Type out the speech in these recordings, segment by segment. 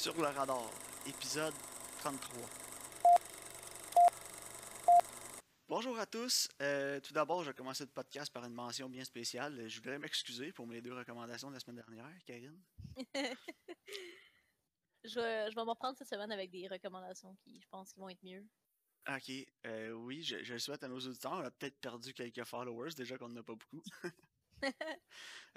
Sur le radar, épisode 33. Bonjour à tous. Euh, tout d'abord, je vais commencer le podcast par une mention bien spéciale. Je voudrais m'excuser pour mes deux recommandations de la semaine dernière, Karine. je, vais, je vais m'en prendre cette semaine avec des recommandations qui, je pense, qui vont être mieux. Ok, euh, oui, je, je, le souhaite à nos auditeurs. On a peut-être perdu quelques followers, déjà qu'on n'en a pas beaucoup.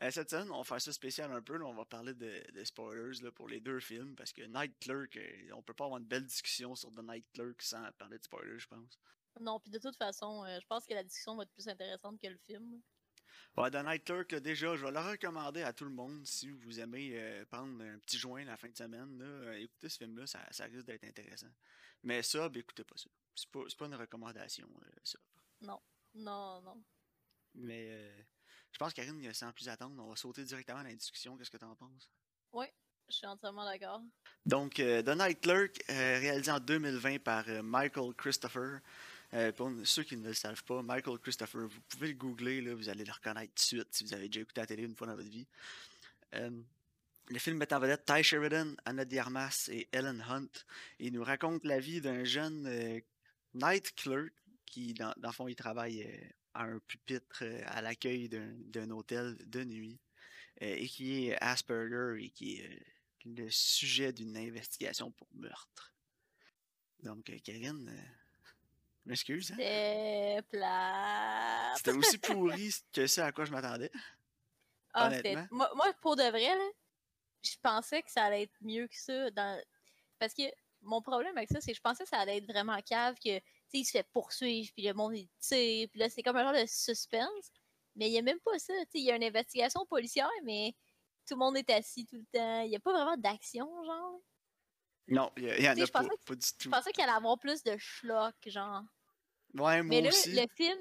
Euh, cette semaine, on va faire ça spécial un peu. on va parler de, spoilers là, pour les deux films parce que Night Clerk, euh, on peut pas avoir une belle discussion sur The Night Clerk sans parler de spoilers, je pense. Non, puis de toute façon, je pense que la discussion va être plus intéressante que le film. Ouais, The Night Clerk, déjà, je vais le recommander à tout le monde si vous aimez prendre un petit joint la fin de semaine. Là, écoutez ce film-là, ça, ça risque d'être intéressant. Mais ça, ben, écoutez pas ça. C'est pas, pas une recommandation, ça. Non, non, non. Mais je pense, Karine, sans plus attendre, on va sauter directement dans la discussion. Qu'est-ce que tu en penses? Oui, je suis entièrement d'accord. Donc, euh, The Night Clerk, euh, réalisé en 2020 par euh, Michael Christopher. pour ceux qui ne le savent pas, Michael Christopher, vous pouvez le googler, là, vous allez le reconnaître tout de suite si vous avez déjà écouté la télé une fois dans votre vie. le film met en vedette Ty Sheridan, Anna Diarmas et Ellen Hunt. Il nous raconte la vie d'un jeune night clerk qui, dans, dans le fond, il travaille à un pupitre à l'accueil d'un hôtel de nuit et qui est Asperger et qui est le sujet d'une investigation pour meurtre. Donc, Karine, je m'excuse. Hein? C'était C'était aussi pourri que ça à quoi je m'attendais. Ah, moi, moi, pour de vrai, je pensais que ça allait être mieux que ça. Dans... Parce que mon problème avec ça, c'est que je pensais que ça allait être vraiment cave, que il se fait poursuivre, puis le monde, il puis là, c'est comme un genre de suspense. Mais il n'y a même pas ça, il y a une investigation policière, mais tout le monde est assis tout le temps. Il n'y a pas vraiment d'action, genre. Non, il y, en a pas, pas, du tout. Je pensais qu'il allait avoir plus de schlock, genre. Ouais, moi mais là, aussi. le film,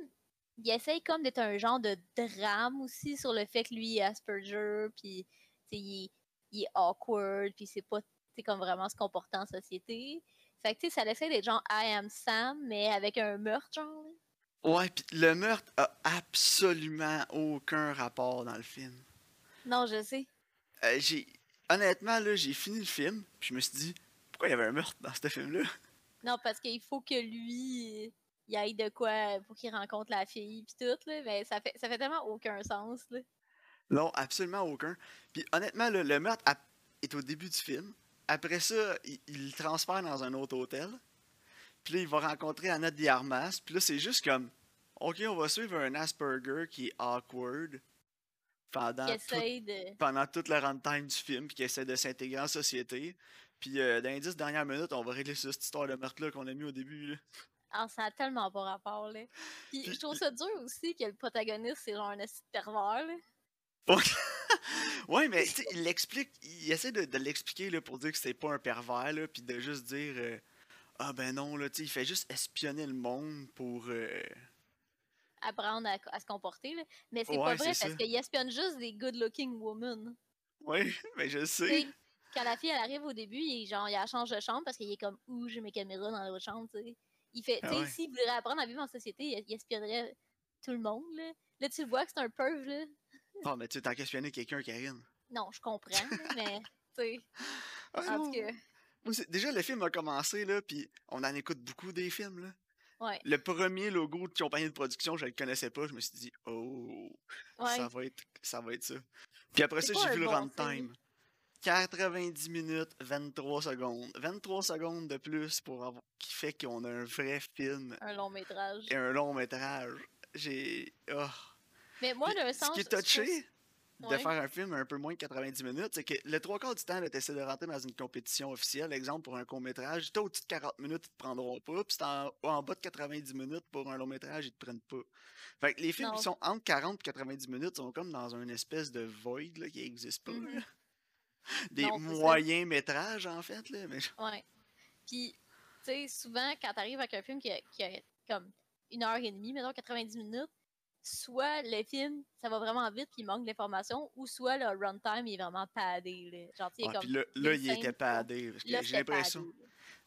il essaye comme d'être un genre de drame aussi sur le fait que lui est Asperger, puis il, il, est awkward, puis c'est pas comme vraiment se comporter en société. Fait que, tu sais, ça d'être genre I am Sam, mais avec un meurtre, genre. Ouais, pis le meurtre a absolument aucun rapport dans le film. Non, je sais. Euh, j'ai Honnêtement, là, j'ai fini le film, puis je me suis dit, pourquoi il y avait un meurtre dans ce film-là? Non, parce qu'il faut que lui, il aille de quoi pour qu'il rencontre la fille, puis tout, là. Mais ça fait, ça fait tellement aucun sens, là. Non, absolument aucun. Puis honnêtement, le meurtre est au début du film. Après ça, il, le transfère dans un autre hôtel. Puis là, il va rencontrer Anna Diarmas. Puis là, c'est juste comme, OK, on va suivre un Asperger qui est awkward pendant, tout, pendant toute la runtime du film, puis qui essaie de s'intégrer en société. Puis euh, dans les dix dernières minutes, on va régler cette histoire de meurtre-là qu'on a mis au début. Là. Ah, ça a tellement pas rapport, là. Puis, je trouve ça dur aussi que le protagoniste, c'est genre un pervers, là. Ouais, mais il l'explique, il essaie de, l'expliquer pour dire que c'est pas un pervers, là, puis de juste dire euh, Ah ben non, là, il fait juste espionner le monde pour. Euh, Apprendre à, se comporter, là. Mais c'est pas vrai parce qu'il espionne juste des good-looking women. Oui, mais je sais. quand la fille elle arrive au début, il, genre, il change de chambre parce qu'il est comme Ouh, j'ai mes caméras dans l'autre chambre, tu sais. Il fait, tu sais, ah s'il voulait apprendre à vivre en société, il, espionnerait tout le monde, là. Là, tu vois que c'est un perv, là. Ah, mais tu t'as questionné quelqu'un, Karine. Non, je comprends, mais, tu sais. Ah, en tout cas. Déjà, le film a commencé, là, puis on en écoute beaucoup des films, là. Ouais. Le premier logo de compagnie de production, je le connaissais pas. Je me suis dit, oh, ça, va être, ça va être ça. Puis après ça, j'ai vu le runtime. 90 minutes, 23 secondes. 23 secondes de plus pour avoir... qui fait qu'on a un vrai film. Un long métrage. Et un long métrage. J'ai. Oh. Mais moi, le sens. Ce qui est touché de faire un film un peu moins de 90 minutes, c'est que le trois quarts du temps, tu essaies de rentrer dans une compétition officielle. Exemple, pour un court-métrage, toi, au-dessus de 40 minutes, ils te prendront pas. Puis en, en, bas de 90 minutes pour un long-métrage, ils te prennent pas. Fait que les films qui sont entre 40 et 90 minutes sont comme dans une espèce de void là, qui n'existe pas. Mm-hmm. Des moyens métrages, en fait. Là, mais... Ouais. Puis, tu sais, souvent, quand tu arrives avec un film qui a, qui a comme une heure et demie, mettons 90 minutes, soit le film, ça va vraiment vite puis il manque d'informations, ou soit le runtime est vraiment padé. Là. Genre, ah, comme là, là il était padé. J'ai l'impression.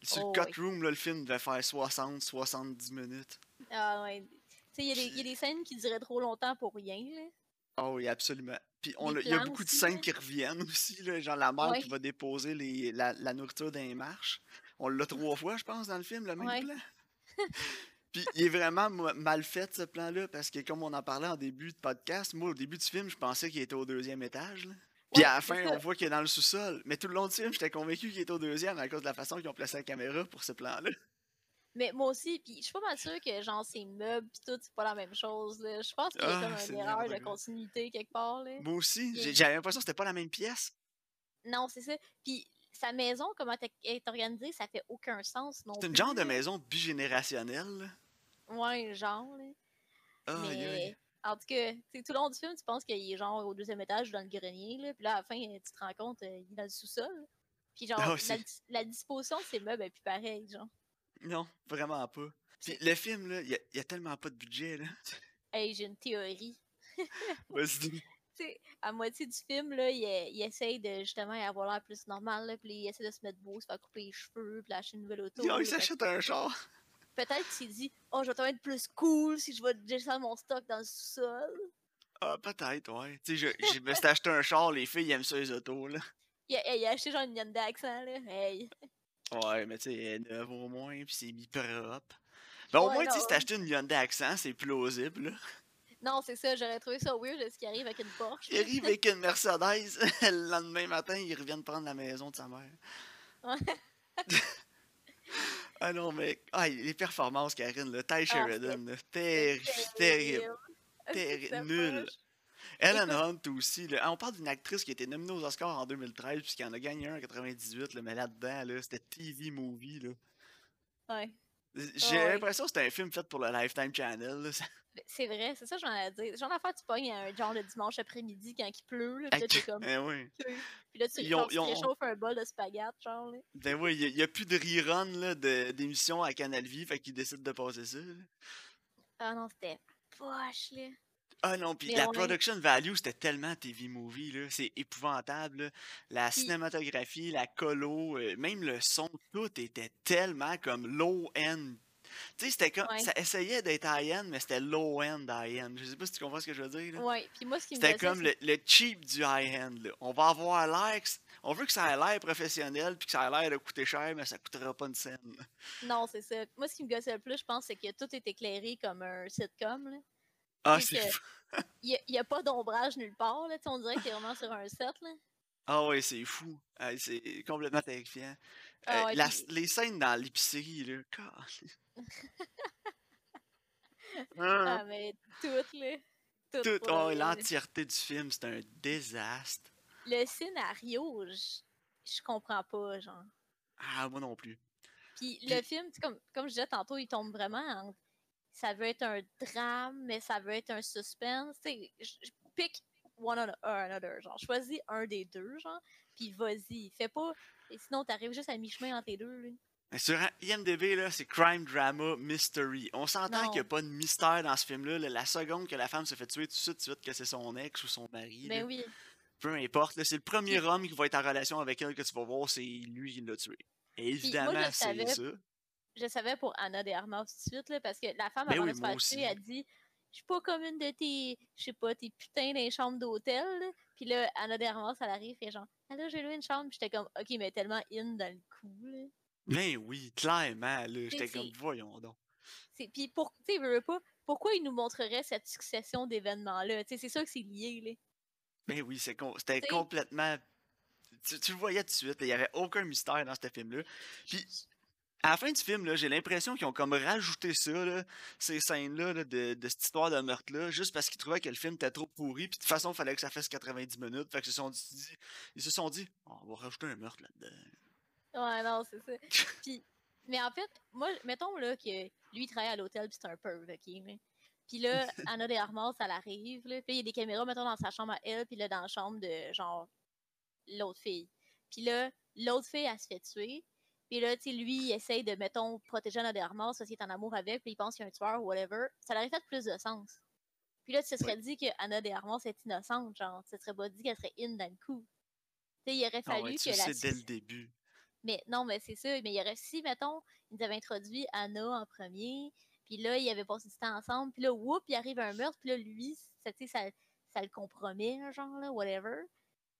Sur le cut room, là, le film devait faire 60-70 minutes. Ah ouais. Il y, y, a des scènes qui duraient trop longtemps pour rien. Là. Oh oui, absolument. Puis il y a beaucoup de scènes qui reviennent aussi, là, genre la mère qui va déposer les, la, la, nourriture dans les marches. On l'a trois fois, je pense, dans le film, le même plan. Puis il est vraiment mal fait ce plan-là, parce que comme on en parlait en début de podcast, moi au début du film, je pensais qu'il était au deuxième étage. Là. Puis à la fin, on voit qu'il est dans le sous-sol. Mais tout le long du film, j'étais convaincu qu'il était au deuxième à cause de la façon qu'ils ont placé la caméra pour ce plan-là. Mais moi aussi, puis je suis pas mal sûre que genre ces meubles pis tout, c'est pas la même chose. Là. Je pense qu'il y a ah, comme une erreur de continuité quelque part. Là. Moi aussi, j'avais l'impression que c'était pas la même pièce. Non, c'est ça. Puis sa maison, comment elle est organisée, ça fait aucun sens non C'est une genre de maison bigénérationnelle. Ouais, genre. Là. Ah, Mais, en tout cas, tout le long du film, tu penses qu'il est genre au deuxième étage dans le grenier. Là, puis là, à la fin, tu te rends compte, euh, il est dans le sous-sol. Puis genre, ah, la, la, disposition de ses meubles est plus pareille, genre. Non, vraiment pas. Puis le film, là, il y, a tellement pas de budget, là. Hey, j'ai une théorie. Vas-y. sais, à moitié du film, là, il, il essaye de justement avoir l'air plus normal, là, puis il essaie de se mettre beau, se faire couper les cheveux, puis acheter une nouvelle auto. Non, il s'achète un char. Peut-être qu'il dit Oh, je vais être plus cool si je vais descendre mon stock dans le sous-sol. Ah, peut-être, ouais. Tu sais, je, je me suis acheté un char, les filles aiment ça, les autos, là. Il a, il a acheté genre une Hyundai Accent, là. Hey. Ouais, mais tu sais, elle est neuve au moins, puis c'est mis propre. Ben, au moins, tu sais, si t'as acheté une Hyundai Accent, c'est plausible. Non, c'est ça, j'aurais trouvé ça weird ce qui arrive avec une Porsche. Il arrive avec une Mercedes, le lendemain matin, il revient de prendre la maison de sa mère. Ouais. ah non, mais ah, les performances, Karine, le Ty ah, Sheridan, terrible, terrible, terrible, nul. Ellen Hunt aussi. on parle d'une actrice qui a été nominée aux Oscars en 2013 puisqu'elle en a gagné un en 98, là, mais là-dedans, là, c'était TV Movie. Là. Ouais. J'ai l'impression que c'était un film fait pour le Lifetime Channel. C'est vrai, c'est ça que j'en ai à dire. Genre d'affaire, tu pognes un genre le dimanche après-midi quand il pleut, là, puis là, t'es comme... Eh oui. Puis là, tu, ils ont, réchauffes un bol de spaghettes, genre, là. Ben oui, il n'y a, plus de rerun, d'émissions à Canal Vie, fait qu'ils décident de passer ça, Ah non, c'était poche, là. Ah non, puis la production value, c'était tellement TV movie, là. C'est épouvantable. La cinématographie, la colo, euh, même le son, tout était tellement comme low-end. Tu sais, c'était comme. Ça essayait d'être high-end, mais c'était low-end high-end. Je sais pas si tu comprends ce que je veux dire. Ouais, puis moi, ce qui me C'était comme le, cheap du high-end, On va avoir l'air. On veut que ça ait l'air professionnel, puis que ça ait l'air de coûter cher, mais ça coûtera pas une scène. Non, c'est ça. Moi, ce qui me gossait le plus, je pense, c'est que tout est éclairé comme un sitcom, là. Ah, c'est Il n'y a, pas d'ombrage nulle part, là. on dirait que t'es vraiment sur un set, là. Ah ouais, c'est fou. c'est complètement terrifiant. Ah euh, les scènes dans l'épicerie, là. ah, mais toutes, là. Tout, oh, l'entièreté du film, c'est un désastre. Le scénario, je, je comprends pas, genre. Ah, moi non plus. Puis, le film, comme, comme je disais tantôt, il tombe vraiment en ça veut être un drame, mais ça veut être un suspense. Tu sais, je pick one or another, genre, choisis un des deux, genre, puis vas-y. Fais pas, et sinon t'arrives juste à mi-chemin entre les deux, là. Sur IMDB, là, c'est crime, drama, mystery. On s'entend qu'il n'y a pas de mystère dans ce film-là. La seconde que la femme se fait tuer, tout de suite, suite que c'est son ex ou son mari. Ben oui. Peu importe. C'est le premier homme qui va être en relation avec elle que tu vas voir, c'est lui qui l'a tué. évidemment, c'est ça je savais pour Anna de Armas tout de suite, là, parce que la femme, ben avant de se faire elle dit Je suis pas comme une de tes, je sais pas, tes putains dans chambres d'hôtel. Puis là, Anna de Armas, elle arrive, et genre, ah là, j'ai loué une chambre. J'étais comme, ok, mais tellement in dans le coup. Là. Ben oui, clairement, là. J'étais comme, voyons donc. Puis, pour, tu sais, pas, pourquoi il nous montrerait cette succession d'événements-là? C'est sûr que c'est lié, là. Ben oui, c'était complètement. Tu, tu, le voyais tout de suite, il n'y avait aucun mystère dans ce film-là. Puis à la fin du film, j'ai l'impression qu'ils ont comme rajouté ça, ces scènes-là de, cette histoire de meurtre-là, juste parce qu'ils trouvaient que le film était trop pourri, puis de toute façon, il fallait que ça fasse 90 minutes. Fait que se sont dit, ils se sont dit, oh, on va rajouter un meurtre là-dedans. Ouais, non, c'est ça. mais en fait, moi, mettons là que lui, il travaille à l'hôtel, puis c'est un perv, ok? Puis là, Anna de Armas, elle arrive, là, puis il y a des caméras, mettons, dans sa chambre à elle, puis là, dans la chambre de, genre, l'autre fille. Puis là, l'autre fille, elle se fait tuer. Puis là, tu sais, lui, il essaye de, mettons, protéger Anna de Armas, parce qu'il est en amour avec, puis il pense qu'il y a un tueur ou whatever. Ça aurait fait plus de sens. Puis là, tu te serais dit que Anna de Armas est innocente, genre, tu te serais pas dit qu'elle serait in dans le coup. Tu sais, il aurait ah fallu que la. dès le début. Mais non, mais c'est ça. Mais il y aurait, si, mettons, ils avaient introduit Anna en premier, puis là, ils avaient passé du temps ensemble, puis là, whoop, il arrive un meurtre, puis là, lui, ça, ça, ça le compromet, genre, là, whatever.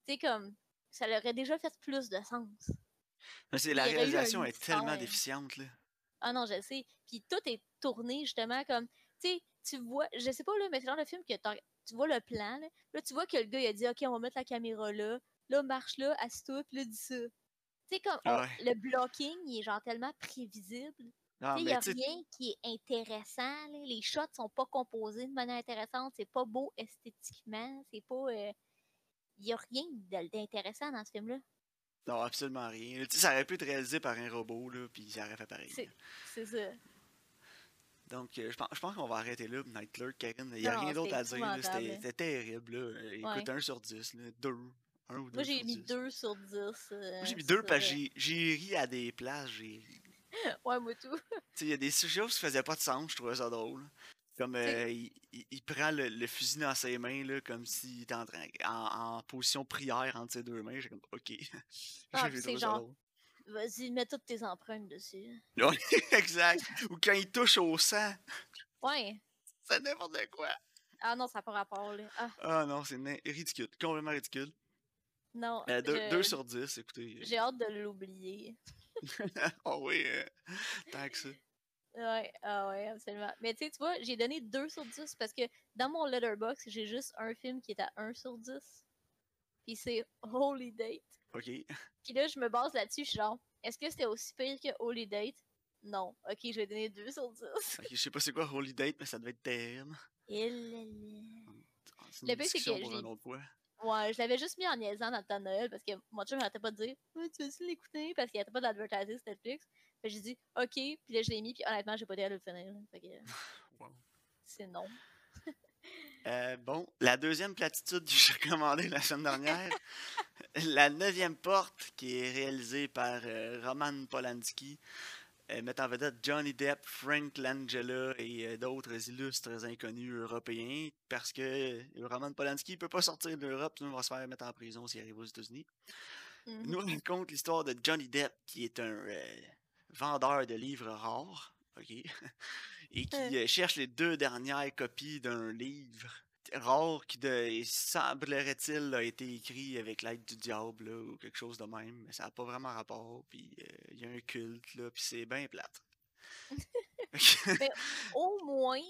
Tu sais, comme, ça leur aurait déjà fait plus de sens. La réalisation est tellement déficiente, là. Ah non, je sais. Puis tout est tourné, justement, comme, tu sais, tu vois, je sais pas, là, mais c'est genre le film que tu vois le plan, là. là, tu vois que le gars, il a dit, OK, on va mettre la caméra là, là, marche là, assis-toi, puis là, dis ça. Tu sais, comme, le blocking, il est genre tellement prévisible. Il n'y a rien qui est intéressant. Les shots sont pas composés de manière intéressante. C'est pas beau esthétiquement. C'est pas. Il euh, n'y a rien d'intéressant dans ce film-là. Non, absolument rien. ça aurait pu être réalisé par un robot, là, puis ça aurait fait pareil. C'est ça. Donc, euh, je pense, je pense qu'on va arrêter là, Night Clerk, Karen. Il n'y a rien d'autre à dire. C'était terrible. Là. Écoute, 1 sur 10, 2. Moi, j'ai mis 2 sur 10. Euh, moi, j'ai mis 2 parce que j'ai ri à des places. J'ai ouais, moi tout. Il y a des choses qui faisaient pas de sens, je trouvais ça drôle. Comme euh, il, il, prend le, fusil dans ses mains, là, comme s'il était en, train, en, position prière entre ses deux mains. J'ai comme, ok. Ah, c'est genre, vas-y, mets toutes tes empreintes dessus. Oui, exact. Ou quand il touche au sang. Ouais. C'est n'importe quoi. Ah non, ça n'a pas rapport, là. Ah, ah non, c'est ridicule. Complètement ridicule. Non. 2 euh, sur 10, écoutez. J'ai hâte de l'oublier. oh oui, euh, tant que ça. Ouais, ah ouais, absolument. Mais tu sais, tu vois, j'ai donné 2 sur 10 parce que dans mon letterbox, j'ai juste un film qui est à 1 sur 10. Puis c'est Holy Date. OK. Puis là, je me base là-dessus, je suis genre, est-ce que c'était aussi pire que Holy Date? Non. Ok, je vais donner 2 sur 10. Ok, je sais pas c'est quoi Holy Date, mais ça devait être terrible. Il... Le pire, c'est que j'ai. Ouais, je l'avais juste mis en niaisant dans le temps de Noël parce que mon chum n'arrêtait pas de dire Tu veux aussi l'écouter? Parce qu'il n'y avait pas d'advertising sur Netflix. Fait j'ai dit OK, puis là je l'ai mis, puis honnêtement, j'ai pas dit à le finir. Fait que. C'est non. Euh, bon, la deuxième platitude que j'ai recommandée la semaine dernière, la neuvième porte, qui est réalisée par euh, Roman Polanski, euh, mettant en vedette Johnny Depp, Frank Langella et euh, d'autres illustres inconnus européens, parce que euh, Roman Polanski ne peut pas sortir de l'Europe, sinon il va se faire mettre en prison s'il arrive aux États-Unis. Mm-hmm. Nous, on raconte l'histoire de Johnny Depp, qui est un vendeur de livres rares, ok, et qui cherche les deux dernières copies d'un livre rare qui, de, semblerait-il, a été écrit avec l'aide du diable ou quelque chose de même, mais ça n'a pas vraiment rapport. Puis euh, il y a un culte, là, puis c'est bien plate. mais au moins,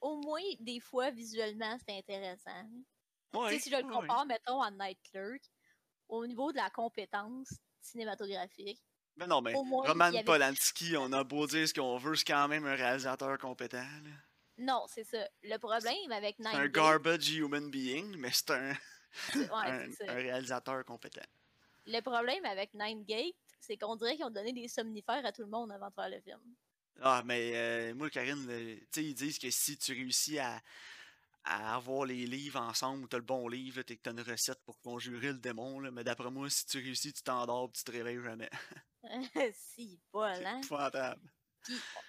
au moins, des fois, visuellement, c'est intéressant. si je le compare, mettons, à Night Clerk, au niveau de la compétence cinématographique. Mais non, mais Roman Polanski, on a beau dire ce qu'on veut, c'est quand même un réalisateur compétent. Non, c'est ça. Le problème avec Nine C'est un garbage human being, mais c'est un, un, réalisateur compétent. Le problème avec Nine Gate, c'est qu'on dirait qu'ils ont donné des somnifères à tout le monde avant de faire le film. Ah, mais euh, moi, Karine, tu sais, ils disent que si tu réussis à, à avoir les livres ensemble, ou tu as le bon livre, tu as une recette pour conjurer le démon, là, mais d'après moi, si tu réussis, tu t'endors tu te réveilles jamais. si, pas, hein? C'est épouvantable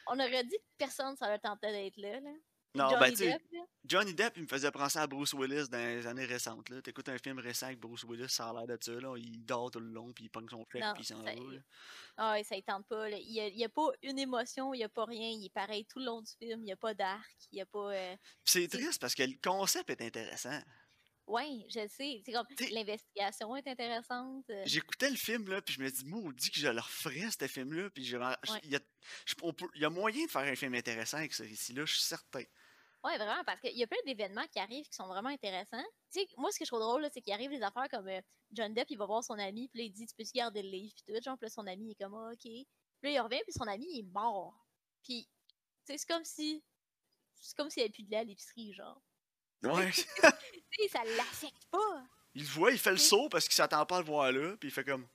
on aurait dit que personne ça leur tentait d'être là, là. Non, Johnny ben, Depp, Johnny Depp, il me faisait penser à Bruce Willis dans les années récentes. Là. T'écoutes un film récent avec Bruce Willis, ça a l'air de ça. Là. Il dort tout le long, puis il pogne son chèque, puis il s'en va. Ah, ça ne tente pas. Il n'y a, pas une émotion, il n'y a pas rien. Il est pareil tout le long du film. Il n'y a pas d'arc. Il y a pas. Euh, c'est triste parce que le concept est intéressant. Oui, je sais. C'est comme l'investigation est intéressante. J'écoutais le film, là, puis je me dis, dit que je le referais, ce film-là. Puis il y, a, y a moyen de faire un film intéressant avec ce récit-là, je suis certain. Oui, vraiment, parce qu'il y a plein d'événements qui arrivent qui sont vraiment intéressants. Tu sais, moi, ce que je trouve drôle, c'est qu'il arrive des affaires comme euh, John Depp, il va voir son ami, puis là, il dit, tu peux-tu garder le livre, puis tout. Genre, puis là, son ami est comme, OK. Puis là, il revient, puis son ami, il est mort. Puis, tu sais, c'est comme si. C'est comme s'il n'y avait plus de lait à l'épicerie, genre. Ouais. ça l'affecte pas. Il voit, il fait le saut parce qu'il s'attend pas à le voir là, puis il fait comme.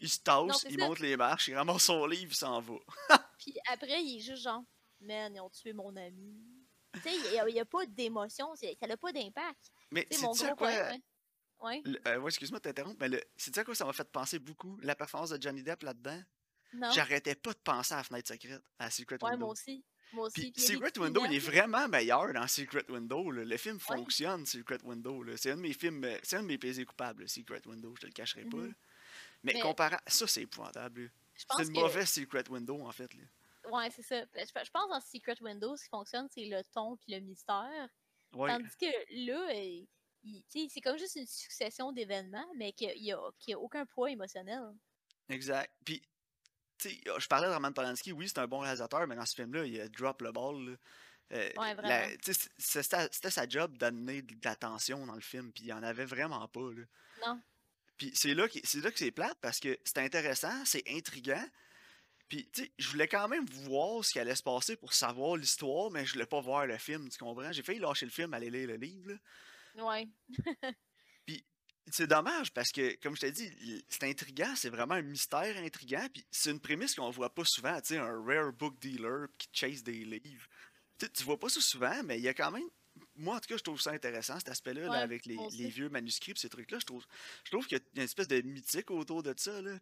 Il se tasse, il monte les marches, il ramasse son livre, il s'en va. puis après, il est juste genre, man, ils ont tué mon ami. Tu sais, il n'y a, pas d'émotion, ça n'a pas d'impact. Mais c'est mon gros quoi? Ouais. Euh, excuse-moi de t'interrompre, mais c'est ça quoi ça m'a fait penser beaucoup, la performance de Johnny Depp là-dedans. J'arrêtais pas de penser à la fenêtre secrète, à Secret ouais, moi aussi. Secret Window, il est vraiment meilleur dans Secret Window. Le film fonctionne, Secret Window. C'est un de mes films, euh, c'est un de mes plaisirs coupables, Secret Window, je te le cacherai pas. Mm-hmm. Mais, comparé ça, c'est épouvantable. C'est une mauvaise Secret Window, en fait. Là. Ouais, c'est ça. Je pense dans Secret Window, ce qui fonctionne, c'est le ton et le mystère. Tandis que là, euh, c'est comme juste une succession d'événements, mais qu'il n'y a, a, aucun poids émotionnel. Exact. Puis, tu sais, je parlais de Roman Polanski, oui, c'est un bon réalisateur, mais dans ce film-là, il a drop le ball. Euh, ouais, vraiment. C'était sa job d'amener de l'attention dans le film, puis il n'y en avait vraiment pas. Là. Non. Puis c'est là, là que c'est plate parce que c'est intéressant, c'est intriguant. Puis, tu sais, je voulais quand même voir ce qui allait se passer pour savoir l'histoire, mais je voulais pas voir le film, tu comprends? J'ai failli lâcher le film, aller lire le livre. Là. Ouais. puis, c'est dommage parce que, comme je t'ai dit, c'est intriguant, c'est vraiment un mystère intriguant. Puis, c'est une prémisse qu'on voit pas souvent, tu sais, un rare book dealer qui chase des livres. Tu tu vois pas ça souvent, mais il y a quand même moi, en tout cas, je trouve ça intéressant, cet aspect-là, avec les, vieux manuscrits, ces trucs-là. Je trouve, je trouve qu'il y a une espèce de mythique autour de ça, là,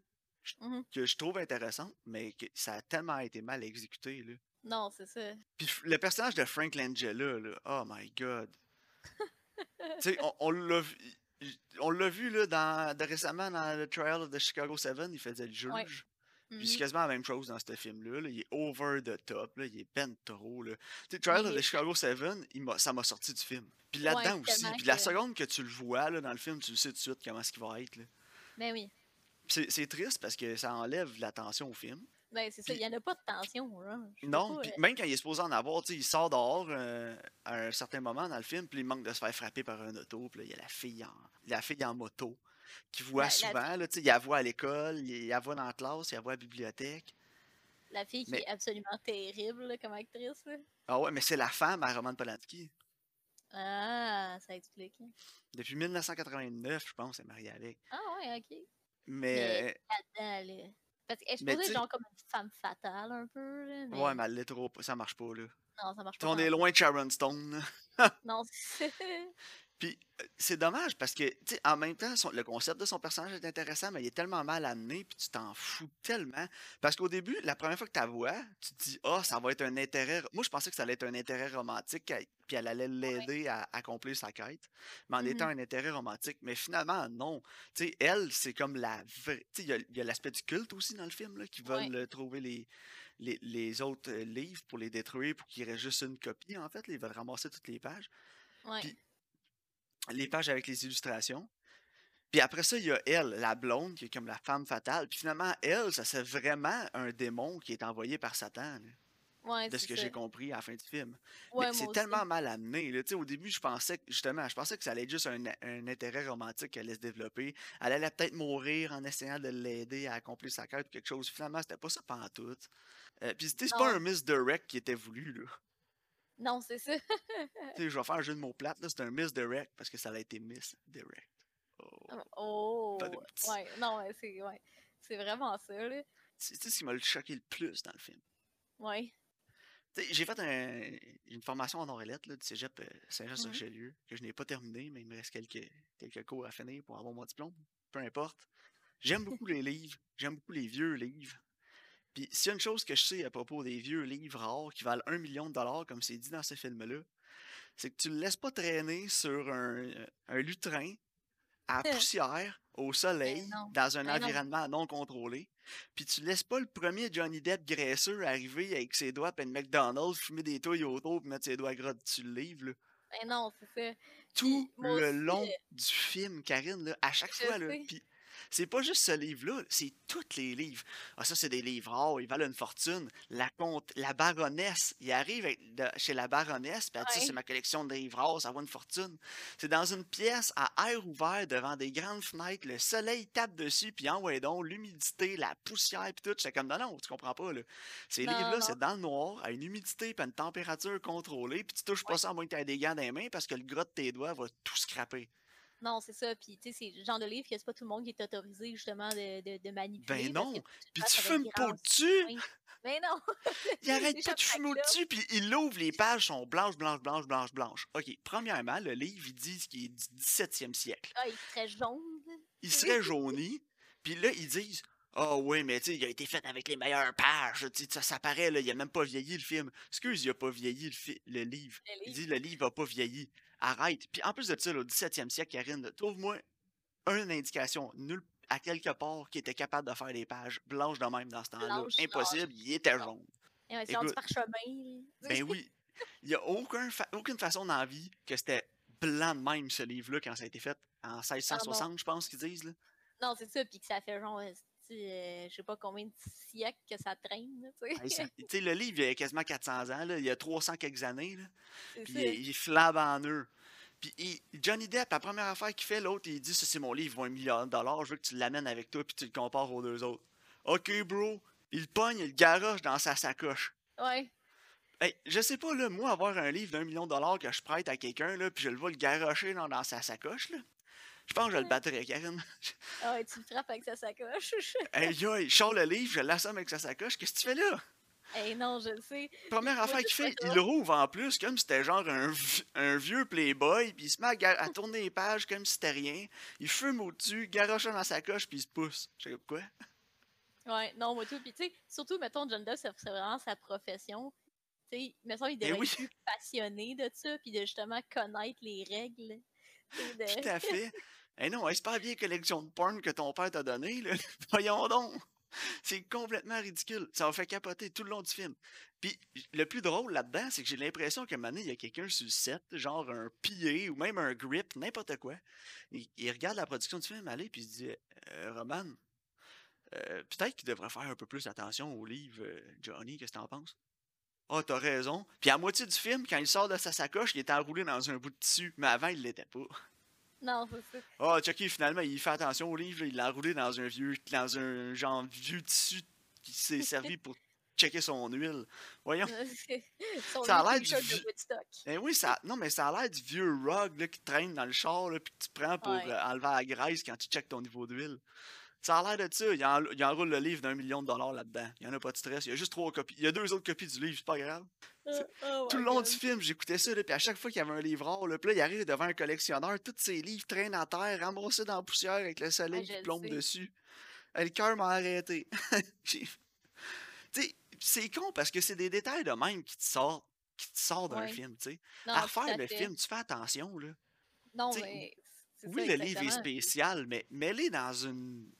mmh que je trouve intéressante, mais que ça a tellement été mal exécuté. Là. Non, c'est ça. Puis le personnage de Frank Langella, là, oh my god. tu sais, on, on l'a vu. On l'a vu là, dans, récemment dans le Trial of the Chicago 7, il faisait le juge. Puis c'est mmh quasiment la même chose dans ce film-là. Il est over the top. Là. Il est ben trop. Là. Tu sais, Trial of the Chicago 7, ça m'a sorti du film. Puis là-dedans aussi. Puis la seconde que tu le vois là, dans le film, tu le sais tout de suite comment ce qu'il va être. Là. Ben oui. C'est triste parce que ça enlève la tension au film. Ben, c'est ça, il n'y en a pas de tension. Là. Non, puis euh même quand il est supposé en avoir, il sort dehors euh, à un certain moment dans le film, puis il manque de se faire frapper par un auto, puis il y a la fille en, la fille en moto qui voit souvent. Là, il la voit à l'école, il la voit dans la classe, il la voit à la bibliothèque. La fille qui est absolument terrible comme actrice. Ah ouais, mais c'est la femme à Roman Polanski. Ah, ça explique. Depuis 1989, je pense, elle est mariée avec. Ah ouais, ok. Mais. mais Parce qu'elle est supposée genre comme une femme fatale un peu. Là, mais... Ouais, mais elle l'est trop. Ça marche pas, là. Non, ça marche pas. On est loin de Sharon Stone. non, c'est. Puis euh, c'est dommage parce que, tu sais, en même temps, le concept de son personnage est intéressant, mais il est tellement mal amené, puis tu t'en fous tellement. Parce qu'au début, la première fois que tu la vois, tu te dis, ah, oh, ça va être un intérêt. Moi, je pensais que ça allait être un intérêt romantique, puis elle allait l'aider à accomplir sa quête, mais en étant mmh un intérêt romantique. Mais finalement, non. Tu sais, elle, c'est comme la vraie. Tu sais, il y a, l'aspect du culte aussi dans le film, là, qui veulent trouver les, les, autres euh, livres pour les détruire, pour qu'il reste juste une copie, en fait. ils veulent ramasser toutes les pages. Ouais les pages avec les illustrations. Puis après ça, il y a elle, la blonde, qui est comme la femme fatale. Puis finalement, elle, ça c'est vraiment un démon qui est envoyé par Satan. Ouais, de ce que j'ai compris à la fin du film. Ouais, c'est tellement mal amené. Là. Au début, je pensais que justement, je pensais que ça allait être juste un, intérêt romantique qu'elle allait se développer. Elle allait peut-être mourir en essayant de l'aider à accomplir sa quête ou quelque chose. Finalement, c'était pas ça pendant tout. Euh, puis c'était pas un misdirect qui était voulu. Là. Non, c'est ça. je vais faire un jeu de mots plate, c'est un Miss Direct parce que ça a été Miss Direct. Oh. oh. Ouais, non, c'est ouais. C'est vraiment ça, là. C'est ce qui m'a choqué le plus dans le film. Ouais. J'ai fait un, une formation en Orelette là, du cégep euh, Saint-Jean-sur-Richelieu, que je n'ai pas terminé, mais il me reste quelques, quelques cours à finir pour avoir mon diplôme. Peu importe. J'aime beaucoup les livres. J'aime beaucoup les vieux livres. Puis s'il y a une chose que je sais à propos des vieux livres rares qui valent un million de dollars, comme c'est dit dans ce film-là, c'est que tu le laisses pas traîner sur un, euh, un lutrin à poussière, au soleil, dans un environnement non. contrôlé. Puis tu laisses pas le premier Johnny Depp graisseux arriver avec ses doigts plein de McDonald's, fumer des touilles autour, puis mettre ses doigts gras dessus le livre. Là. Ben non, c'est ça. Tout le long du film, Karine, là, à chaque fois, là, puis c'est pas juste ce livre-là, c'est tous les livres. Ah, ça, c'est des livres rares, ils valent une fortune. La comte, la baronesse, il arrive chez la baronesse, puis elle dit c'est ma collection de livres rares, ça vaut une fortune. C'est dans une pièce à air ouvert devant des grandes fenêtres, le soleil tape dessus, puis en donc l'humidité, la poussière, puis tout. C'est comme non, non, tu comprends pas. Là. Ces livres-là, c'est dans le noir, à une humidité, puis une température contrôlée, puis tu touches pas ça à moins que tu aies des gants dans les mains parce que le gras de tes doigts va tout scraper. Non, c'est ça. Puis, tu sais, c'est le genre de livre que c'est pas tout le monde qui est autorisé, justement, de, de, de manipuler. Ben non. Puis tu fumes pas dessus. Ben non. il arrête pas de fumer au-dessus, puis il ouvre, les pages sont blanches, blanches, blanches, blanches, blanches. OK, premièrement, le livre, il dit qu'il est du 17e siècle. Ah, il serait jaune. Il serait jauni. Puis là, ils disent ah oh, oui, mais tu sais, il a été fait avec les meilleures pages. Ça, ça paraît, là, il a même pas vieilli le film. Excuse, il a pas vieilli le, le livre. Il dit le livre a pas vieilli arrête. Puis en plus de ça, au 17e siècle, Karine, trouve-moi une indication nulle à quelque part qui était capable de faire des pages blanches de même dans ce temps-là. Impossible, il était jaune. Et ouais, c'est parchemin. Ben oui. Il n'y a aucun aucune façon dans la vie que c'était blanc de même, ce livre-là, quand ça a été fait. En 1660, je pense qu'ils disent. Là. Non, c'est ça, puis que ça fait genre, euh, je sais pas combien de siècles que ça traîne. Tu sais, le livre, il y a quasiment 400 ans, là, il y a 300 quelques années. Là, puis il, il en eux. Puis Johnny Depp, la première affaire qu'il fait, l'autre, il dit Ça, c'est mon livre, il vaut un million de dollars, je veux que tu l'amènes avec toi, puis tu le compares aux deux autres. Ok, bro. Il pogne, il garoche dans sa sacoche. Ouais. Hey, je sais pas, là, moi, avoir un livre d'un million de dollars que je prête à quelqu'un, là, puis je le vois le garocher dans, dans sa sacoche, là. Je pense que je le battrais, Karen. Ah ouais, tu le frappes avec sa sacoche. hey, yo, il sort le livre, je l'assomme avec sa sacoche. Qu'est-ce que tu fais là? Eh non, je le sais. Première affaire qu'il fait, il rouvre en plus, comme si c'était genre un, un, vieux playboy, puis il se met à, tourner les pages comme si c'était rien. Il fume au-dessus, garoche dans sa coche, puis il se pousse. Je sais pas quoi? Ouais, non, moi tout. Puis tu sais, surtout, mettons, John Doe, c'est vraiment sa profession. Tu sais, mettons, il devrait être plus passionné de ça, puis de justement connaître les règles. Tout à fait. Eh non, c'est pas bien collection de porn que ton père t'a donné, là. Voyons donc. C'est complètement ridicule. Ça m'a fait capoter tout le long du film. Puis le plus drôle là-dedans, c'est que j'ai l'impression qu'à un moment il y a quelqu'un sur le set, genre un pillé ou même un grip, n'importe quoi. Il, regarde la production du film aller, puis il se dit euh, Roman, euh, peut-être qu'il devrait faire un peu plus attention au livre, euh, Johnny, qu'est-ce que t'en penses? Ah, oh, t'as raison. Puis à moitié du film, quand il sort de sa sacoche, il est enroulé dans un bout de tissu, mais avant, il l'était pas. Non, c'est ça. Oh, Chucky, finalement, il fait attention au livre, il l'a enroulé dans un vieux, dans un genre vieux tissu qui s'est servi pour checker son huile. Voyons. ça a l'air du vieux... Eh oui, ça... non, mais ça a l'air du vieux rug là, qui traîne dans le char, là, puis que tu prends pour euh, enlever la graisse quand tu checkes ton niveau d'huile. Ça a l'air de ça. Il, en, il enroule le livre d'un million de dollars là-dedans. Il n'y en a pas de stress. Il y a juste trois copies. Il y a deux autres copies du livre, c'est pas grave. Euh, oh tout le long du film, j'écoutais ça, là, puis à chaque fois qu'il y avait un livre rare, là, puis là, il arrive devant un collectionneur, tous ses livres traînent à terre, ramassés dans la poussière avec le soleil qui plombe dessus. le cœur m'a arrêté. c'est con parce que c'est des détails de même qui te sortent, qui te sortent d'un film, tu sais. À refaire le film, tu fais attention, là. Non, mais. Oui, le livre est spécial, mais mets-les dans une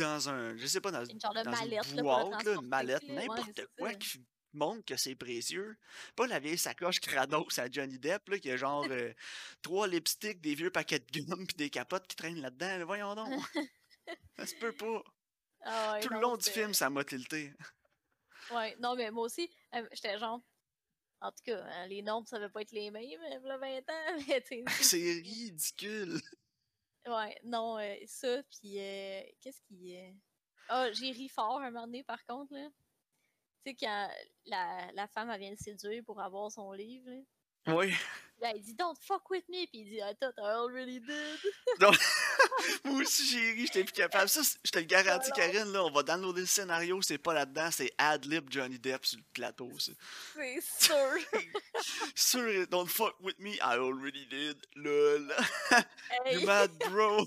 dans un, je sais pas, dans une, genre de mallette, une boîte, une mallette, n'importe quoi qui montre que c'est précieux. Pas la vieille sacoche Kratos à Johnny Depp, là, qui a genre euh, trois lipsticks, des vieux paquets de gomme puis des capotes qui traînent là-dedans. Voyons donc. ça se peut pas. Ah Tout le long du film, ça m'a tilté. Ouais, non, mais moi aussi, euh, j'étais genre. En tout cas, hein, les nombres, ça va pas être les mêmes, il y a 20 ans. c'est ridicule. Ouais, non, euh, ça, puis euh, qu'est-ce qui. est... Ah, oh, j'ai ri fort un moment donné, par contre, là. Tu sais, quand la, la femme, elle vient le séduire pour avoir son livre, là. Oui. Là, il dit Don't fuck with me. Puis il dit I thought I already did. Non. Moi aussi, j'ai ri, j'étais plus capable. Ça, je te le garantis, Karine, là, on va downloader le scénario, c'est pas là-dedans, c'est ad-lib Johnny Depp sur le plateau. C'est sûr. sûr, don't fuck with me, I already did. Lol. you mad, bro.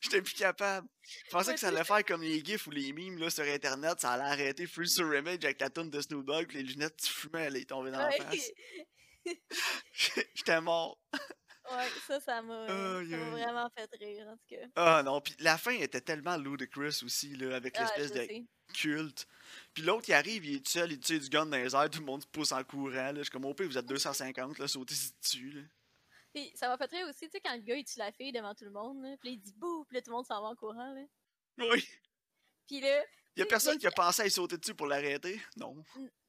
J'étais plus capable. Je pensais que ça allait faire comme les gifs ou les memes là, sur internet, ça allait arrêter Free sur Image avec la tonne de Snoop Dogg, les lunettes tu fumais allaient tomber dans la face. J'étais mort. Ouais, ça, ça m'a vraiment fait rire, en tout cas. Ah non, puis la fin était tellement ludicrous aussi, là, avec ah, l'espèce de culte. Puis l'autre, il arrive, il est seul, il tire du gun dans les airs, tout le monde se pousse en courant. Là. Je suis comme, au pire, vous êtes 250, là, sautez dessus. Là. Puis ça m'a fait rire aussi, tu sais, quand le gars, il tue la fille devant tout le monde, là, puis il dit bouh, puis là, tout le monde s'en va en courant. Là. Oui. Puis là. Il y a personne qui a pensé à y sauter dessus pour l'arrêter, non.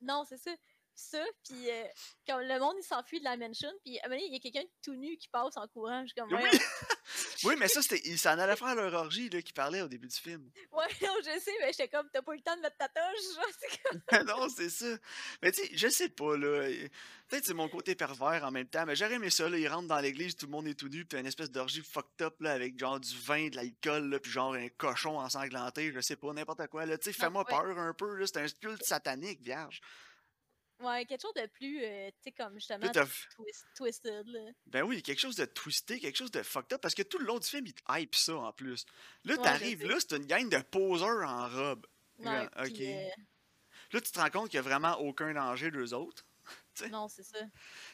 non, c'est ça ça, puis euh, quand le monde il s'enfuit de la mansion, puis à un moment il y a quelqu'un tout nu qui passe en courant. Je comme, oui. oui, mais ça, c'était. Ils s'en allaient faire leur orgie là, qui parlait au début du film. Ouais, non, je sais, mais j'étais comme, t'as pas eu le temps de mettre ta toche. Comme... non, c'est ça. Mais tu sais, je sais pas, là. Peut-être c'est mon côté pervers en même temps, mais j'aurais aimé ça, là. Ils rentrent dans l'église, tout le monde est tout nu, puis une espèce d'orgie fucked up, là, avec genre du vin, de l'alcool, là, puis genre un cochon ensanglanté, je sais pas, n'importe quoi, là. Tu sais, fais-moi peur un peu, là. C'est un culte satanique, vierge. Ouais, quelque chose de plus, euh, tu sais, comme justement twisted. Là. Ben oui, quelque chose de twisté, quelque chose de fucked up, parce que tout le long du film, il te hype ça en plus. Là, t'arrives là, c'est une gang de poseurs en robe. Ouais, ok. Euh là, tu te rends compte qu'il n'y a vraiment aucun danger d'eux autres. non, c'est ça.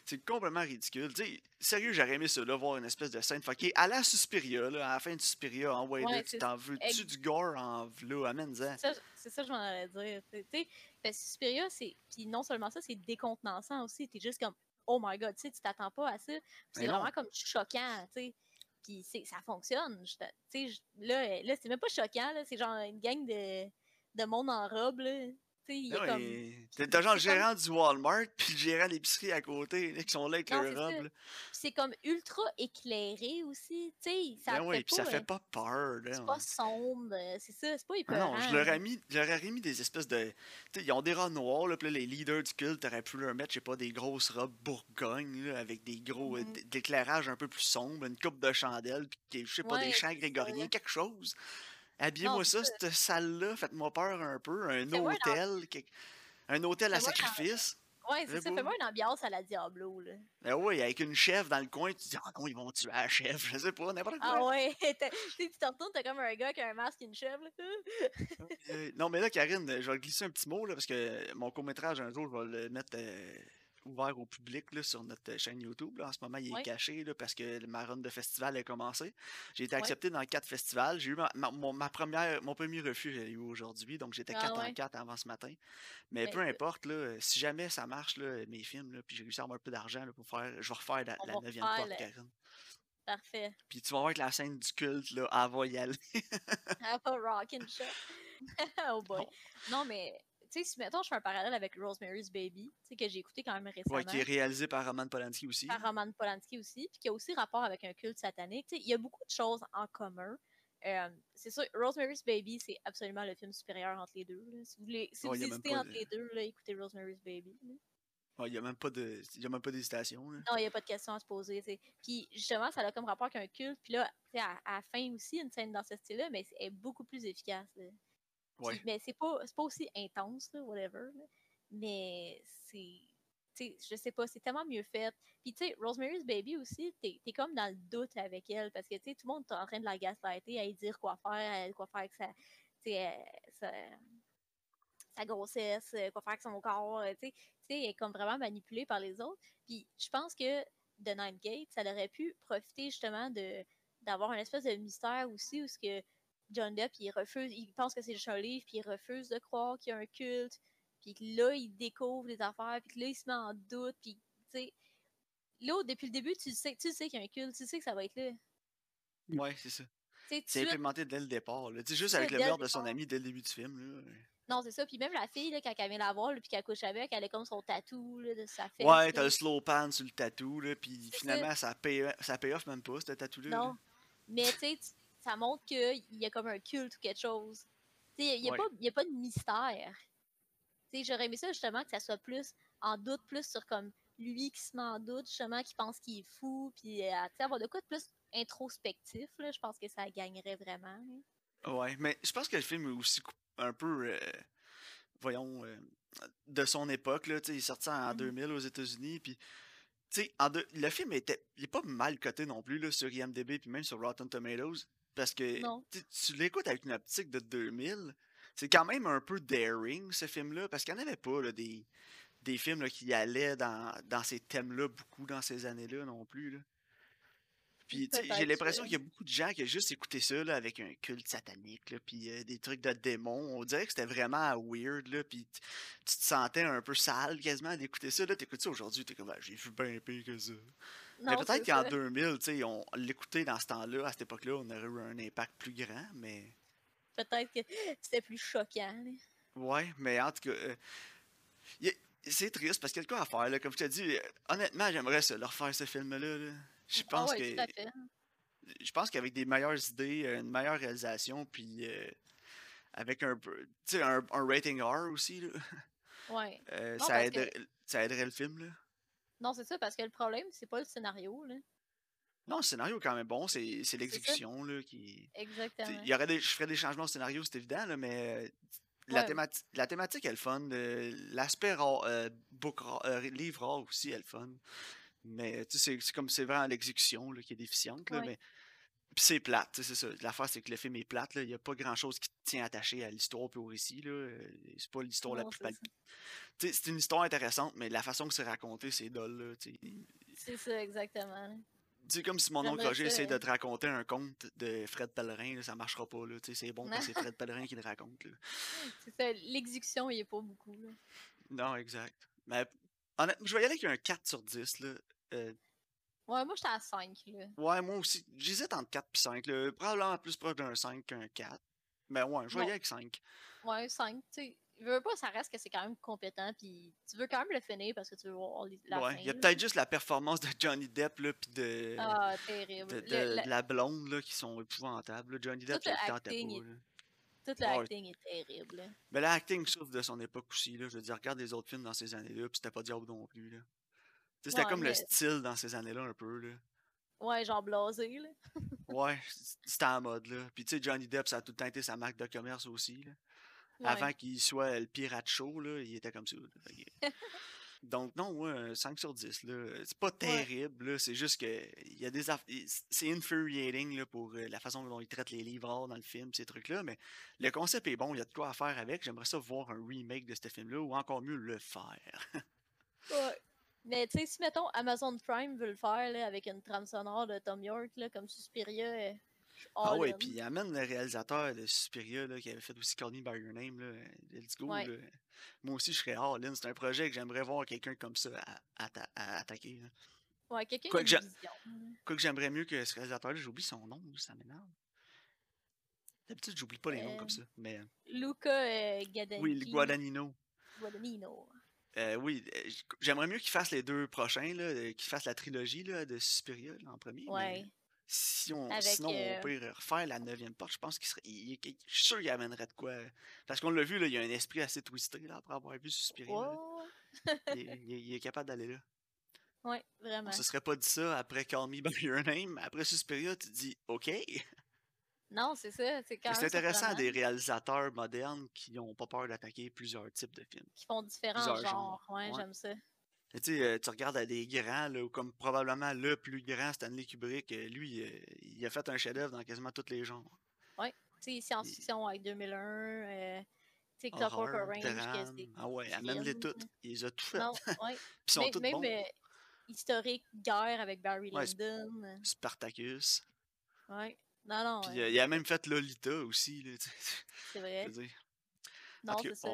C'est complètement ridicule. T'sais, sérieux, j'aurais aimé ça, là, voir une espèce de scène fuckée. À la Suspiria, là, à la fin de Suspiria, en ouais, tu t'en veux-tu du gore en là, amène-en. C'est ça, que je m'en allais dire. T'sais, parce que Suspiria, c'est. Puis non seulement ça, c'est décontenançant aussi. T'es juste comme. oh my god, tu sais, tu t'attends pas à ça. C'est vraiment comme choquant, tu sais. Puis ça fonctionne. Tu sais, là, là c'est même pas choquant, c'est genre une gang de, de monde en robe, là. T'as genre le gérant du Walmart puis le gérant de l'épicerie à côté qui sont là avec leur robe. C'est comme ultra éclairé aussi. Tu ça ben puis ça fait pas peur. C'est pas sombre. Euh, c'est ça, c'est pas hyper. Non, je leur, ai mis, je leur ai mis des espèces de. ils ont des rats noirs. Là, puis les leaders du culte, t'aurais pu leur mettre, je sais pas, des grosses robes bourgogne là, avec des gros. Euh, mm-hmm. d'éclairage un peu plus sombre, une coupe de chandelle, puis je sais pas, des chants grégoriens, quelque chose. Habillez-moi ça, cette salle-là, faites-moi peur un peu. Un hôtel, un hôtel à sacrifice. Ouais, c'est ça. Fais-moi une ambiance à la Diablo, là. Ben oui, avec une chef dans le coin, tu te dis, ah non, ils vont tuer la chef, je sais pas, n'importe quoi. Ah ouais, tu te retournes, t'as comme un gars qui a un masque et une chef, là. Euh, non, mais là, Karine, je vais glisser un petit mot, là, parce que mon court-métrage, un jour, je vais le mettre euh, ouvert au public là, sur notre chaîne YouTube. Là. En ce moment, il est caché là, parce que ma run de festival a commencé. J'ai été accepté dans quatre festivals. J'ai eu ma, ma, première, mon premier refus, j'ai eu aujourd'hui. Donc, j'étais 4 ah en 4 avant ce matin. Mais, peu importe, là, si jamais ça marche, là, mes films, là, puis j'ai réussi à avoir un peu d'argent pour faire, je vais refaire la, la 9 porte, Karine. Parfait. Puis tu vas voir que la scène du culte, là, elle va y aller. elle va rockin' shot. oh boy. Non, mais tu sais, si mettons, je fais un parallèle avec Rosemary's Baby, tu sais, que j'ai écouté quand même récemment. Ouais, qui est réalisé par Roman Polanski aussi. Par Roman Polanski aussi, puis qui a aussi rapport avec un culte satanique. Tu sais, il y a beaucoup de choses en commun. Euh, c'est sûr, Rosemary's Baby, c'est absolument le film supérieur entre les deux. Si vous, voulez, si vous hésitez entre les deux, là, écoutez Rosemary's Baby. Il n'y a même pas de, y a même pas d'hésitation. Non, il n'y a pas de question à se poser. T'sais. Puis justement, ça a comme rapport avec un culte. Puis là, à, à la fin aussi, une scène dans ce style-là, mais c'est beaucoup plus efficace. Mais c'est pas, pas aussi intense, whatever. Mais c'est. je sais pas, c'est tellement mieux fait. Puis, tu sais, Rosemary's Baby aussi, t'es es comme dans le doute avec elle parce que, tu sais, tout le monde est en train de la gaslighter, à lui dire quoi faire, quoi faire avec sa, sa, sa, grossesse, quoi faire avec son corps, tu sais. Elle est comme vraiment manipulée par les autres. Puis, je pense que The Night Gate, ça aurait pu profiter justement d'avoir un espèce de mystère aussi où ce que John Depp, il refuse, il pense que c'est juste un livre, puis il refuse de croire qu'il y a un culte, puis là, il découvre des affaires, puis là, il se met en doute, puis, tu sais, là, depuis le début, tu sais, tu sais qu'il y a un culte, tu sais que ça va être là. Ouais, c'est ça. C'est implémenté dès le départ, là. Juste avec le meurtre de son ami dès le début du film, là. Non, c'est ça. Puis même la fille, là, quand elle vient la voir, puis qu'elle couche avec, elle a comme son tatou là, de sa fille. Ouais, t'as le slow pan sur le tatou, là, puis finalement, ça. paye, ça paye off même pas, ce tatou-là. Non. Mais tu sais, ça montre qu'il y a comme un culte ou quelque chose. Il n'y a, a, pas de mystère. J'aurais aimé ça justement que ça soit plus en doute, plus sur comme lui qui se met en doute, justement, qui pense qu'il est fou, puis euh, avoir de quoi de plus introspectif, là, je pense que ça gagnerait vraiment. Ouais, mais je pense que le film est aussi un peu, euh, voyons, euh, de son époque, là, il est sorti en 2000 mm-hmm. aux États-Unis, puis le film était, il est pas mal coté non plus là, sur IMDb puis même sur Rotten Tomatoes. Parce que tu l'écoutes avec une optique de 2000, c'est quand même un peu daring, ce film-là, parce qu'il n'y en avait pas des, des films qui allaient dans, dans ces thèmes-là beaucoup dans ces années-là non plus. Là. Puis j'ai l'impression qu'il y a beaucoup de gens qui ont juste écouté ça là, avec un culte satanique, là, puis euh, des trucs de démons. On dirait que c'était vraiment weird, là, puis tu te sentais un peu sale quasiment d'écouter ça. Là, t'écoutes ça aujourd'hui, t'es comme, ah, j'ai vu bien pire que ça. Mais peut-être qu'en 2000, tu sais, on l'écoutait dans ce temps-là, à cette époque-là, on aurait eu un impact plus grand, mais. Peut-être que c'était plus choquant. Ouais, mais en tout cas, euh, c'est triste parce qu'il y a de quoi à faire, là. Comme je t'ai dit, honnêtement, j'aimerais leur faire ce film-là. là. Je ah pense que. Je pense qu'avec des meilleures idées, euh, une meilleure réalisation, puis euh, avec un sais, un, rating R aussi, là. Ouais. Euh, ça, aiderait, ça aiderait le film, là. Non, c'est ça, parce que le problème, c'est pas le scénario, là. Non, le scénario est quand même bon, c'est l'exécution, là, qui. Exactement. Il y aurait des, je ferais des changements au scénario, c'est évident, là, mais la, thématique, la thématique est le fun. L'aspect euh, livre rare aussi est le fun. Mais tu sais, c'est comme c'est vraiment l'exécution qui est déficiente. Là, mais puis c'est plate, c'est ça. L'affaire, c'est que le film est plate. Il n'y a pas grand-chose qui tient attaché à l'histoire et au récit. Euh, c'est pas l'histoire la plus C'est une histoire intéressante, mais la façon que c'est raconté, c'est dole. C'est ça, exactement. C'est comme si mon oncle Roger essaie de te raconter un conte de Fred Pellerin, là, ça marchera pas. C'est bon que c'est Fred Pellerin qui le raconte. L'exécution, il n'y a pas beaucoup. Non, exact. Mais Honnêtement, je vais y aller avec un 4 sur 10. Là. Euh, ouais, moi, j'étais à 5. Là. Ouais, moi aussi. J'hésite entre 4 et 5. Là. Probablement plus proche d'un 5 qu'un 4. Mais ouais, je aller avec 5. Ouais, 5. Tu sais, veux pas, ça reste que c'est quand même compétent. Puis tu veux quand même le finir parce que tu veux voir la ouais, Il y a peut-être juste la performance de Johnny Depp là, puis de, ah, terrible. de, de, la blonde là, qui sont épouvantables. Johnny Depp, il acting, pas. Là. Tout l'acting est terrible. Mais l'acting souffre de son époque aussi. Là. Je veux dire, regarde les autres films dans ces années-là, puis c'était pas diable non plus. Là. C'était comme le style dans ces années-là un peu. Là. Ouais, genre blasé. Là. ouais, c'était en mode. là. Puis tu sais, Johnny Depp, ça a tout le temps été sa marque de commerce aussi. Là. Avant qu'il soit le pirate show, là, il était comme ça. Donc, non, ouais, 5 sur 10. C'est pas terrible, c'est juste que il y a des c'est infuriating là, pour euh, la façon dont ils traitent les livres dans le film, ces trucs-là, mais le concept est bon, il y a de quoi à faire avec. J'aimerais ça voir un remake de ce film-là ou encore mieux le faire. ouais. Mais tu sais, si mettons Amazon Prime veut le faire là, avec une trame sonore de Tom York là, comme Suspiria, euh, ah ouais, puis il amène le réalisateur de Suspiria là, qui avait fait aussi Call Me By Your Name. Là. Let's go. Là. Moi aussi, je serais all in. C'est un projet que j'aimerais voir quelqu'un comme ça à, à, attaquer. Là. Ouais, quelqu'un Quoi, que j'aimerais mieux que ce réalisateur-là, j'oublie son nom, ça m'énerve. D'habitude, j'oublie pas les noms comme ça. Euh, mais... Luca euh, Guadagnino. Oui, Guadagnino. Guadagnino. Euh, oui, euh, j'aimerais mieux qu'il fasse les deux prochains, qu'il fasse la trilogie là, de Suspiria en premier. Ouais. Si on, sinon, on peut refaire la neuvième porte, je pense qu'il serait. Il, je suis sûr qu'il amènerait de quoi. Parce qu'on l'a vu, là, il y a un esprit assez twisté là, après avoir vu Suspiria. il, est capable d'aller là. Oui, vraiment. On se serait pas dit ça après Call Me By Your Name. Après Suspiria, tu te dis OK. Non, c'est ça. C'est C'est intéressant des réalisateurs modernes qui n'ont pas peur d'attaquer plusieurs types de films. Qui font différents genres. Ouais, j'aime ça. Tu euh, tu regardes à des grands, là, comme probablement le plus grand Stanley Kubrick, euh, lui, euh, il a fait un chef-d'œuvre dans quasiment tous les genres. Oui, tu sais, science-fiction avec 2001, euh, tu sais, Clockwork Orange. Ah ouais, amène-les toutes. Il les a tout fait. Non, ouais. Puis sont. Même historique, guerre avec Barry Lyndon. Spartacus. Ouais. Non, non. Puis il a même fait Lolita aussi. C'est vrai? Non, c'est ça.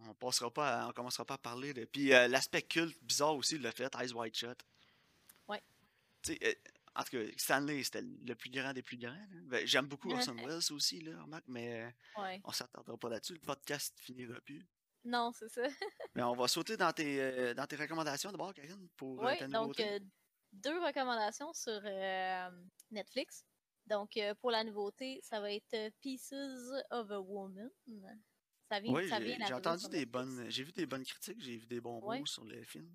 On passera pas on commencera pas à parler de. Puis euh, l'aspect culte bizarre aussi il l'a fait, Eyes Wide Shut. Ouais. Tu sais, euh, en tout cas, Stanley, c'était le plus grand des plus grands. Ben, J'aime beaucoup Orson Welles aussi, là, remarque, mais ouais. on s'attendra pas là-dessus. Le podcast finira plus. Non, c'est ça. mais on va sauter dans tes, dans tes recommandations d'abord, Karine, pour ouais, ta donc deux recommandations sur Netflix. Donc, pour la nouveauté, ça va être Pieces of a Woman oui, j'ai entendu des bonnes. J'ai vu des bonnes critiques, j'ai vu des bons mots sur le film.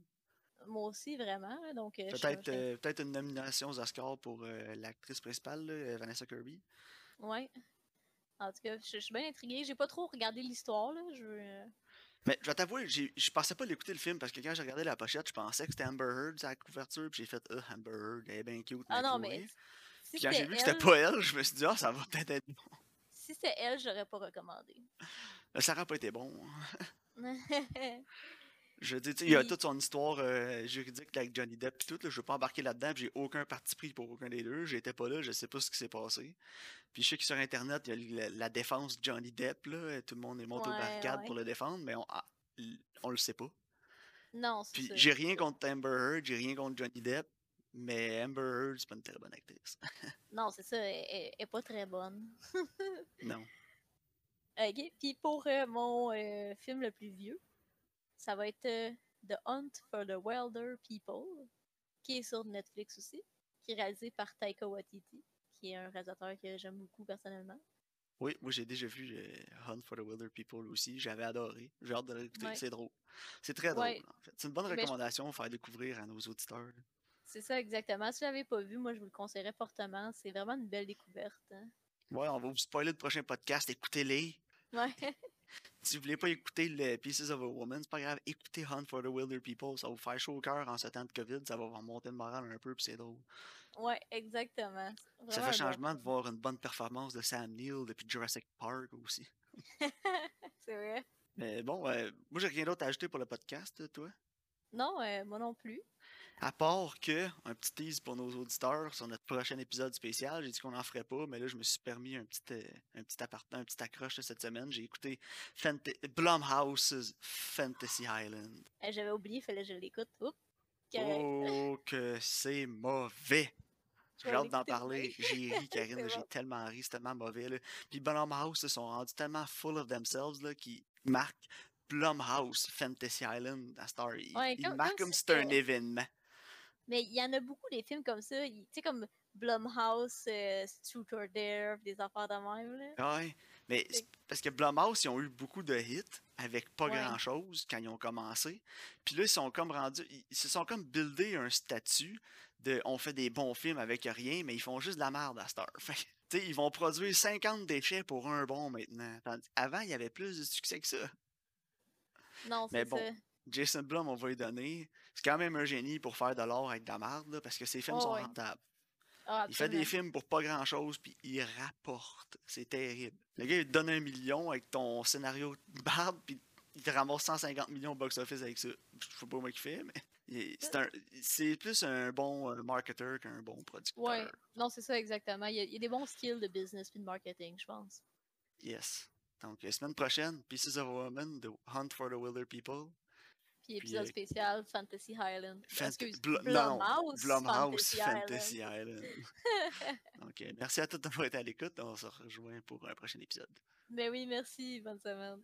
Moi aussi, vraiment. Donc, euh, peut-être, euh, peut-être une nomination aux Oscars pour euh, l'actrice principale, Vanessa Kirby. Oui. En tout cas, je, suis bien intriguée. J'ai pas trop regardé l'histoire. Je Mais je vais t'avouer, je pensais pas l'écouter le film parce que quand j'ai regardé la pochette, je pensais que c'était Amber Heard à la couverture. Puis j'ai fait, ah, Amber Heard, elle est bien cute. Ah non, mais. Puis quand j'ai vu que c'était pas elle, je me suis dit, ah, ça va peut-être être bon. Si c'était elle, j'aurais pas recommandé. Ça n'aurait pas été bon. je dis, il y a toute son histoire euh, juridique avec Johnny Depp et tout. Là, je veux pas embarquer là-dedans. J'ai aucun parti pris pour aucun des deux. J'étais pas là. Je sais pas ce qui s'est passé. Puis je sais que sur Internet, il y a la, défense de Johnny Depp. Là, tout le monde est monté au barricade pour le défendre, mais on, ah, on le sait pas. Non, c'est Puis j'ai rien contre Amber Heard, j'ai rien contre Johnny Depp. Mais Amber Heard, c'est pas une très bonne actrice. non, c'est ça. Elle, est pas très bonne. non. OK. Puis pour euh, mon euh, film le plus vieux, ça va être euh, The Hunt for the Wilder People, qui est sur Netflix aussi, qui est réalisé par Taika Waititi, qui est un réalisateur que j'aime beaucoup personnellement. Oui, moi j'ai déjà vu Hunt for the Wilder People aussi. J'avais adoré. J'ai hâte de l'écouter. C'est drôle. C'est très drôle, en fait. C'est une bonne recommandation à faire découvrir à nos auditeurs. C'est ça, exactement. Si vous l'avez pas vu, moi je vous le conseillerais fortement. C'est vraiment une belle découverte. Hein. Ouais, on va vous spoiler le prochain podcast. Écoutez-les. Ouais. si vous voulez pas écouter le Pieces of a Woman, c'est pas grave. Écoutez Hunt for the Wilder People. Ça va vous faire chaud au cœur en ce temps de COVID. Ça va vous remonter le moral un peu, puis c'est drôle. Ouais, exactement. ça fait changement de voir une bonne performance de Sam Neill depuis Jurassic Park aussi. c'est vrai. Mais bon, moi j'ai rien d'autre à ajouter pour le podcast, toi? Non, moi non plus. À part que, un petit tease pour nos auditeurs sur notre prochain épisode spécial, j'ai dit qu'on n'en ferait pas, mais là, je me suis permis un petit, euh, un petit, un petit accroche cette semaine. J'ai écouté Fant Blumhouse's Fantasy Island. Eh, j'avais oublié, il fallait que je l'écoute. Oh, que c'est mauvais! J'ai hâte d'en parler. J'ai ri, Karine. J'ai tellement ri. C'est tellement mauvais. Là. Puis Blumhouse se sont rendus tellement full of themselves qu'ils marquent Blumhouse Fantasy Island à Star. Ils, marquent comme si c'était un événement. Mais il y en a beaucoup des films comme ça. Tu sais, comme Blumhouse, euh, or Dare, des affaires de même. Là. Ouais. Mais parce que Blumhouse, ils ont eu beaucoup de hits avec pas grand chose quand ils ont commencé. Puis là, ils sont comme rendus. Ils se sont comme buildé un statut de on fait des bons films avec rien, mais ils font juste de la merde à Star. Fait, ils vont produire 50 déchets pour un bon maintenant. avant, il y avait plus de succès que ça. Non, c'est bon, Jason Blum, on va lui donner. C'est quand même un génie pour faire de l'or avec de la merde, parce que ses films sont rentables. Ah, il fait des films pour pas grand chose, puis il rapporte. C'est terrible. Le gars, il te donne un million avec ton scénario de barbe, puis il te ramasse 150 millions au box-office avec ça. Je sais pas moi qui fait, mais c'est plus un bon euh, marketeur qu'un bon producteur. Ouais, non, c'est ça exactement. Il y, a, des bons skills de business et de marketing, je pense. Yes. Donc, la semaine prochaine, Pieces of a Woman, The Hunt for the Wilder People. Puis épisode euh, spécial Fantasy Highland. Blumhouse, Blumhouse Fantasy, Island. ok, merci à tous d'avoir été à l'écoute. On se rejoint pour un prochain épisode. Ben oui, merci. Bonne semaine.